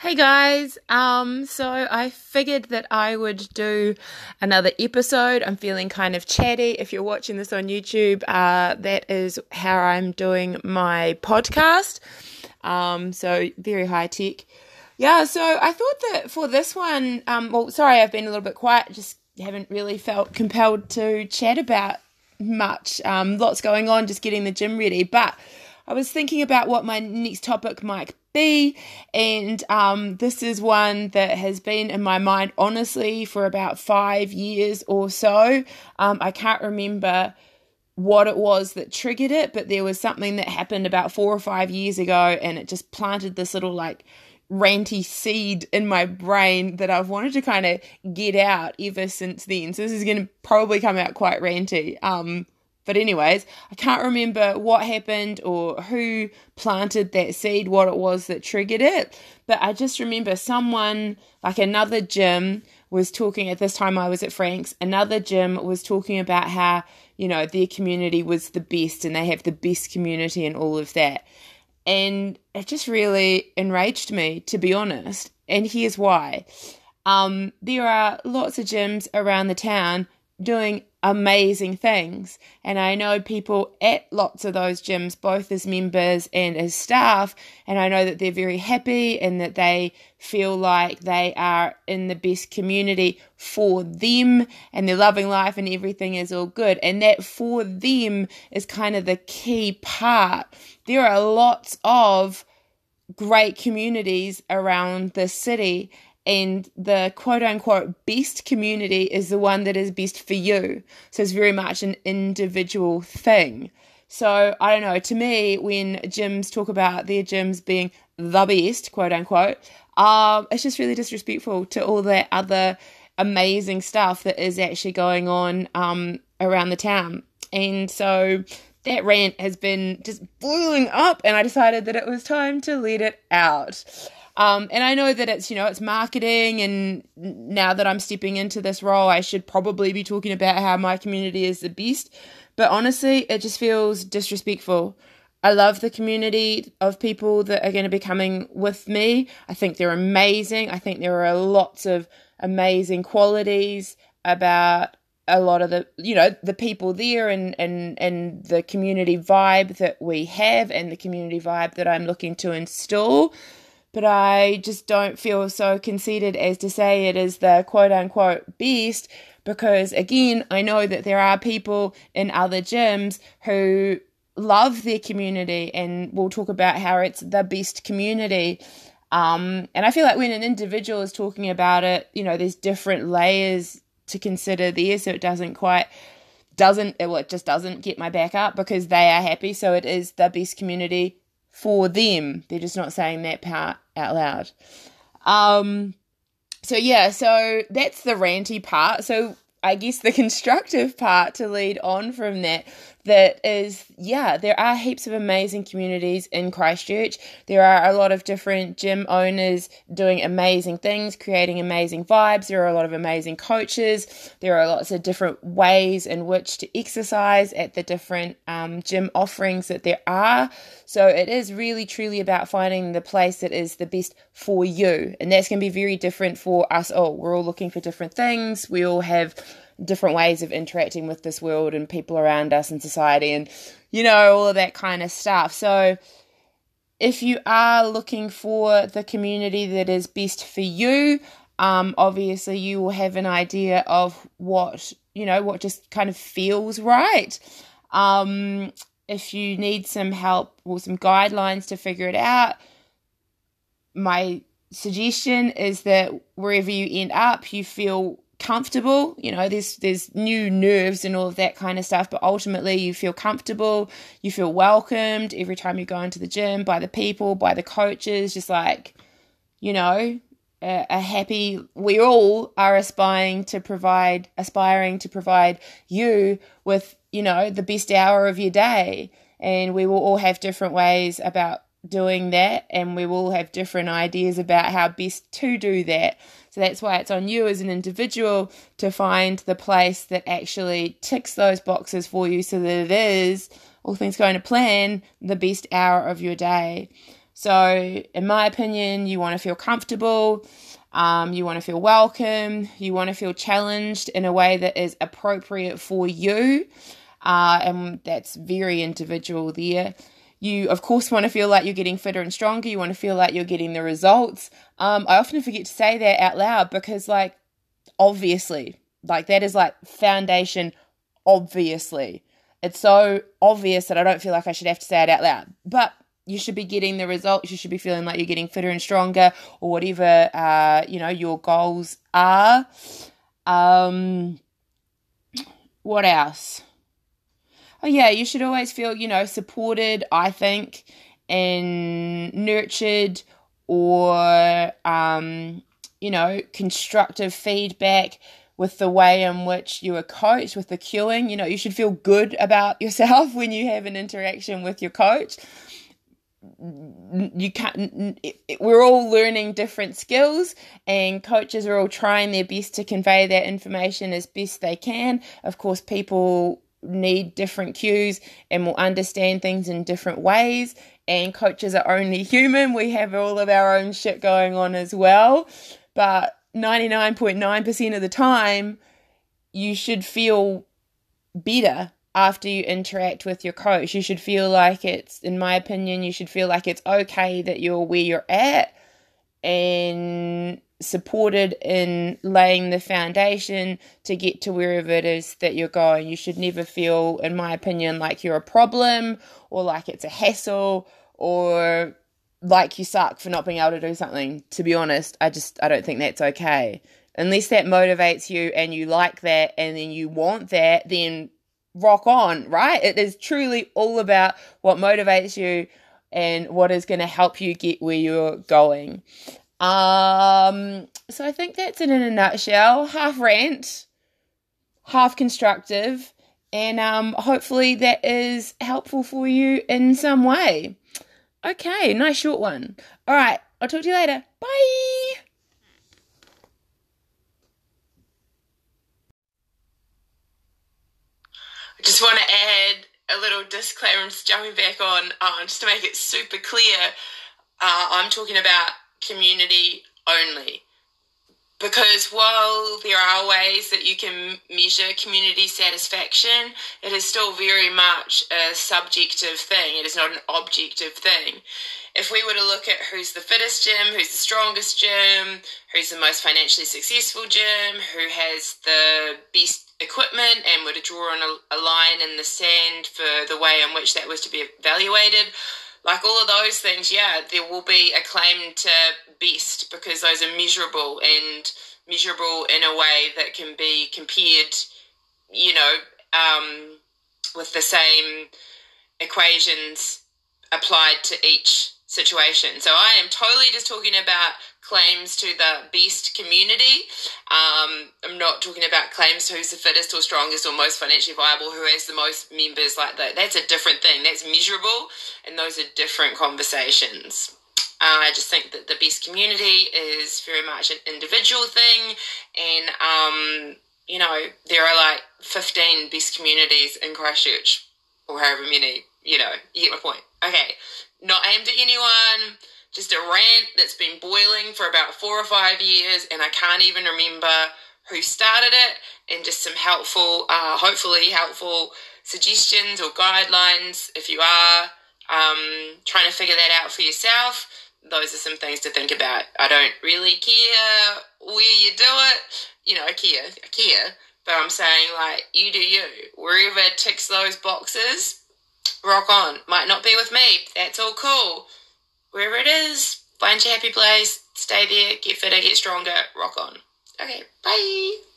Hey guys, um, so I figured that I would do another episode. I'm feeling kind of chatty. If you're watching this on YouTube, uh, that is how I'm doing my podcast. Um, so very high tech. Yeah, so I thought that for this one, um, well, sorry, I've been a little bit quiet, just haven't really felt compelled to chat about much. Um, lots going on, just getting the gym ready. But I was thinking about what my next topic might be. And um, this is one that has been in my mind, honestly, for about five years or so. Um, I can't remember what it was that triggered it, but there was something that happened about four or five years ago, and it just planted this little like ranty seed in my brain that I've wanted to kind of get out ever since then. So this is going to probably come out quite ranty. Um, but, anyways, I can't remember what happened or who planted that seed, what it was that triggered it. But I just remember someone, like another gym, was talking at this time I was at Frank's, another gym was talking about how, you know, their community was the best and they have the best community and all of that. And it just really enraged me, to be honest. And here's why. Um, there are lots of gyms around the town doing amazing things. And I know people at lots of those gyms, both as members and as staff, and I know that they're very happy and that they feel like they are in the best community for them and they're loving life and everything is all good. And that for them is kind of the key part. There are lots of great communities around the city and the quote unquote best community is the one that is best for you. So it's very much an individual thing. So I don't know, to me, when gyms talk about their gyms being the best, quote unquote, um, it's just really disrespectful to all that other amazing stuff that is actually going on um, around the town. And so that rant has been just boiling up, and I decided that it was time to let it out. Um, and I know that it's, you know, it's marketing. And now that I'm stepping into this role, I should probably be talking about how my community is the best. But honestly, it just feels disrespectful. I love the community of people that are going to be coming with me. I think they're amazing. I think there are lots of amazing qualities about a lot of the you know the people there and and and the community vibe that we have and the community vibe that I'm looking to install but I just don't feel so conceited as to say it is the quote unquote best because, again, I know that there are people in other gyms who love their community and will talk about how it's the best community. Um, and I feel like when an individual is talking about it, you know, there's different layers to consider there, so it doesn't quite doesn't well, it just doesn't get my back up because they are happy, so it is the best community for them. They're just not saying that part out loud. Um, so yeah, so that's the ranty part. So I guess the constructive part to lead on from that that is, yeah, there are heaps of amazing communities in Christchurch. There are a lot of different gym owners doing amazing things, creating amazing vibes. There are a lot of amazing coaches. There are lots of different ways in which to exercise at the different um, gym offerings that there are. So it is really, truly about finding the place that is the best for you. And that's going to be very different for us all. We're all looking for different things. We all have different ways of interacting with this world and people around us and society and you know all of that kind of stuff. So if you are looking for the community that is best for you um, obviously you will have an idea of what you know what just kind of feels right. Um, if you need some help or some guidelines to figure it out my suggestion is that wherever you end up you feel comfortable you know there's there's new nerves and all of that kind of stuff but ultimately you feel comfortable you feel welcomed every time you go into the gym by the people by the coaches just like you know a, a happy we all are aspiring to provide aspiring to provide you with you know the best hour of your day. And we will all have different ways about doing that and we will have different ideas about how best to do that so that's why it's on you as an individual to find the place that actually ticks those boxes for you so that it is, all things going to plan, the best hour of your day. So, in my opinion, you want to feel comfortable, um, you want to feel welcome, you want to feel challenged in a way that is appropriate for you, uh, and that's very individual there. You, of course, want to feel like you're getting fitter and stronger. You want to feel like you're getting the results. Um, I often forget to say that out loud because, like, obviously, like, that is like foundation, obviously. It's so obvious that I don't feel like I should have to say it out loud. But you should be getting the results. You should be feeling like you're getting fitter and stronger, or whatever uh, you know your goals are. Um, what else? Oh yeah, you should always feel you know supported. I think and nurtured, or um, you know constructive feedback with the way in which you are coached, with the cueing. You know, you should feel good about yourself when you have an interaction with your coach you can't we're all learning different skills and coaches are all trying their best to convey that information as best they can of course people need different cues and will understand things in different ways. And coaches are only human. We have all of our own shit going on as well. But 99.9% of the time you should feel better after you interact with your coach. You should feel like it's, in my opinion, you should feel like it's okay that you're where you're at and supported in laying the foundation to get to wherever it is that you're going. You should never feel, in my opinion, like you're a problem or like it's a hassle or like you suck for not being able to do something. To be honest, I just I don't think that's okay. Unless that motivates you and you like that and then you want that, then rock on, right? It is truly all about what motivates you and what is going to help you get where you're going. Um, so I think that's it in a nutshell. Half rant, half constructive, and um, hopefully that is helpful for you in some way. Okay, nice short one. All right, I'll talk to you later. Bye. I just want to add a little disclaimer, I'm just jumping back on, uh, just to make it super clear. Uh, I'm talking about community only. Because while there are ways that you can measure community satisfaction, it is still very much a subjective thing. It is not an objective thing. If we were to look at who's the fittest gym, who's the strongest gym, who's the most financially successful gym, who has the best equipment and were to draw on a, a line in the sand for the way in which that was to be evaluated, like all of those things, yeah, there will be a claim to best because those are measurable and measurable in a way that can be compared, you know, um, with the same equations applied to each situation. So I am totally just talking about claims to the best community. Um, I'm not talking about claims to who's the fittest or strongest or most financially viable, who has the most members like that. That's a different thing. That's measurable, and those are different conversations. Uh, I just think that the best community is very much an individual thing, and um, you know there are like 15 best communities in Christchurch, or however many. You know, you get my point. Okay, not aimed at anyone just a rant that's been boiling for about four or five years, and I can't even remember who started it, and just some helpful, uh, hopefully helpful suggestions or guidelines if you are um, trying to figure that out for yourself. Those are some things to think about. I don't really care where you do it. You know, I care, I care, but I'm saying like you do you. Wherever ticks those boxes, rock on. Might not be with me. That's all cool wherever it is, find your happy place, stay there, get fitter, get stronger, rock on. Okay, bye.